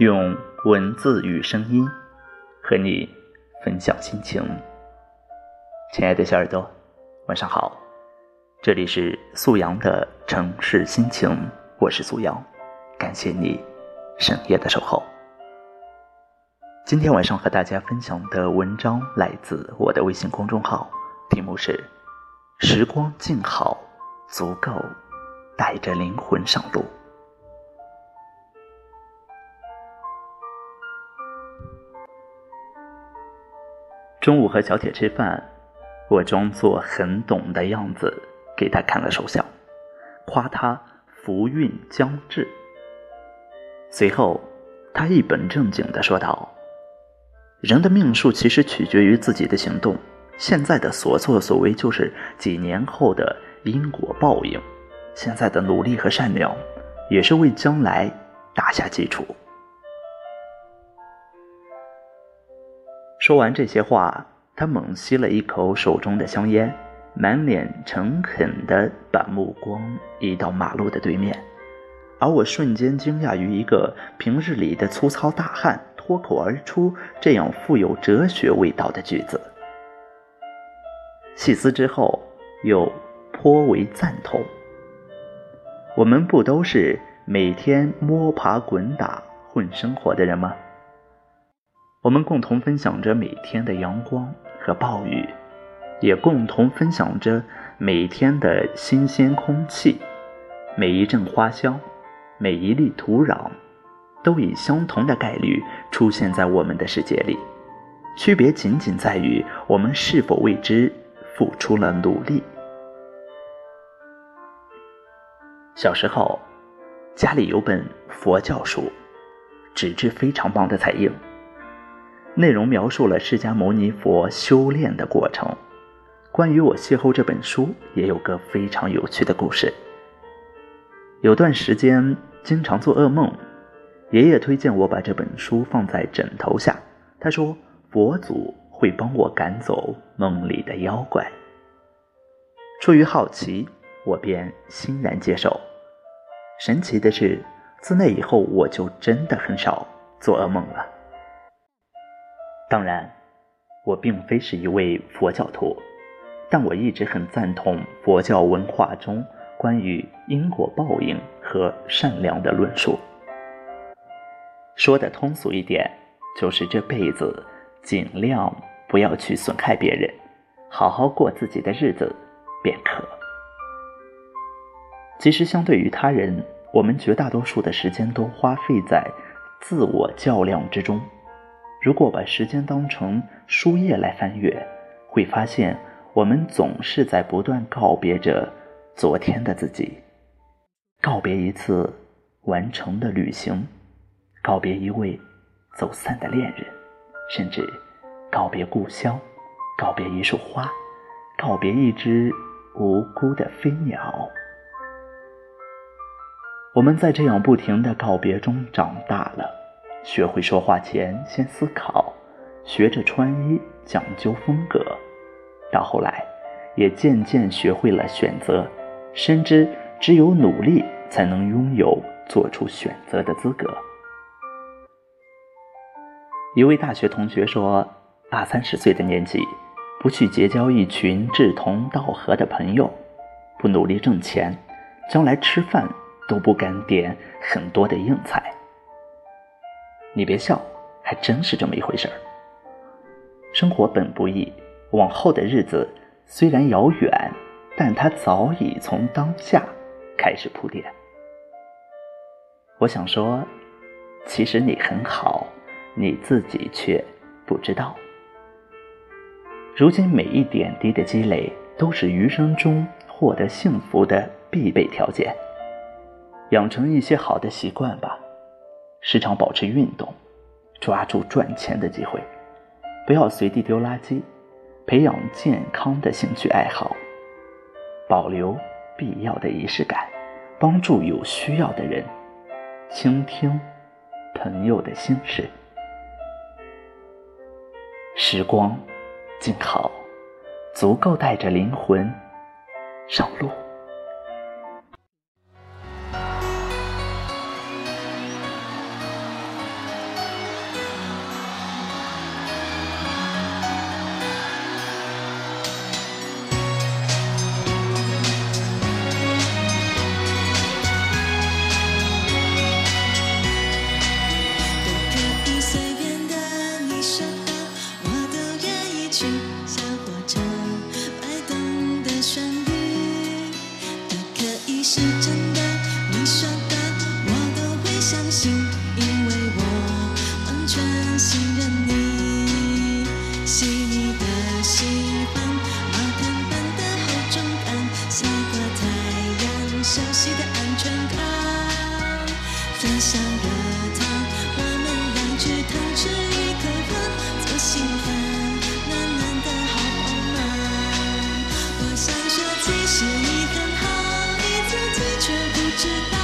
用文字与声音和你分享心情。亲爱的小耳朵，晚上好，这里是素阳的城市心情，我是素阳，感谢你深夜的守候。今天晚上和大家分享的文章来自我的微信公众号，题目是“时光静好，足够带着灵魂上路”。中午和小铁吃饭，我装作很懂的样子给他看了手相，夸他福运将至。随后，他一本正经的说道：“人的命数其实取决于自己的行动，现在的所作所为就是几年后的因果报应。现在的努力和善良，也是为将来打下基础。”说完这些话，他猛吸了一口手中的香烟，满脸诚恳地把目光移到马路的对面，而我瞬间惊讶于一个平日里的粗糙大汉脱口而出这样富有哲学味道的句子。细思之后，又颇为赞同。我们不都是每天摸爬滚打混生活的人吗？我们共同分享着每天的阳光和暴雨，也共同分享着每天的新鲜空气。每一阵花香，每一粒土壤，都以相同的概率出现在我们的世界里。区别仅仅在于我们是否为之付出了努力。小时候，家里有本佛教书，纸质非常棒的彩印。内容描述了释迦牟尼佛修炼的过程。关于我邂逅这本书，也有个非常有趣的故事。有段时间经常做噩梦，爷爷推荐我把这本书放在枕头下，他说佛祖会帮我赶走梦里的妖怪。出于好奇，我便欣然接受。神奇的是，自那以后我就真的很少做噩梦了。当然，我并非是一位佛教徒，但我一直很赞同佛教文化中关于因果报应和善良的论述。说的通俗一点，就是这辈子尽量不要去损害别人，好好过自己的日子便可。其实，相对于他人，我们绝大多数的时间都花费在自我较量之中。如果把时间当成书页来翻阅，会发现我们总是在不断告别着昨天的自己，告别一次完成的旅行，告别一位走散的恋人，甚至告别故乡，告别一束花，告别一只无辜的飞鸟。我们在这样不停的告别中长大了。学会说话前先思考，学着穿衣讲究风格，到后来，也渐渐学会了选择，深知只有努力才能拥有做出选择的资格。一位大学同学说：“二三十岁的年纪，不去结交一群志同道合的朋友，不努力挣钱，将来吃饭都不敢点很多的硬菜。”你别笑，还真是这么一回事儿。生活本不易，往后的日子虽然遥远，但它早已从当下开始铺垫。我想说，其实你很好，你自己却不知道。如今每一点滴的积累，都是余生中获得幸福的必备条件。养成一些好的习惯吧。时常保持运动，抓住赚钱的机会，不要随地丢垃圾，培养健康的兴趣爱好，保留必要的仪式感，帮助有需要的人，倾听朋友的心事。时光静好，足够带着灵魂上路。相信因为我完全信任你细腻的喜欢毛毯般的厚重感晒过太阳熟悉的安全感分享热汤我们两支汤匙一颗颗左心房暖暖的好饱满我想说其实你很好你自己却不知道。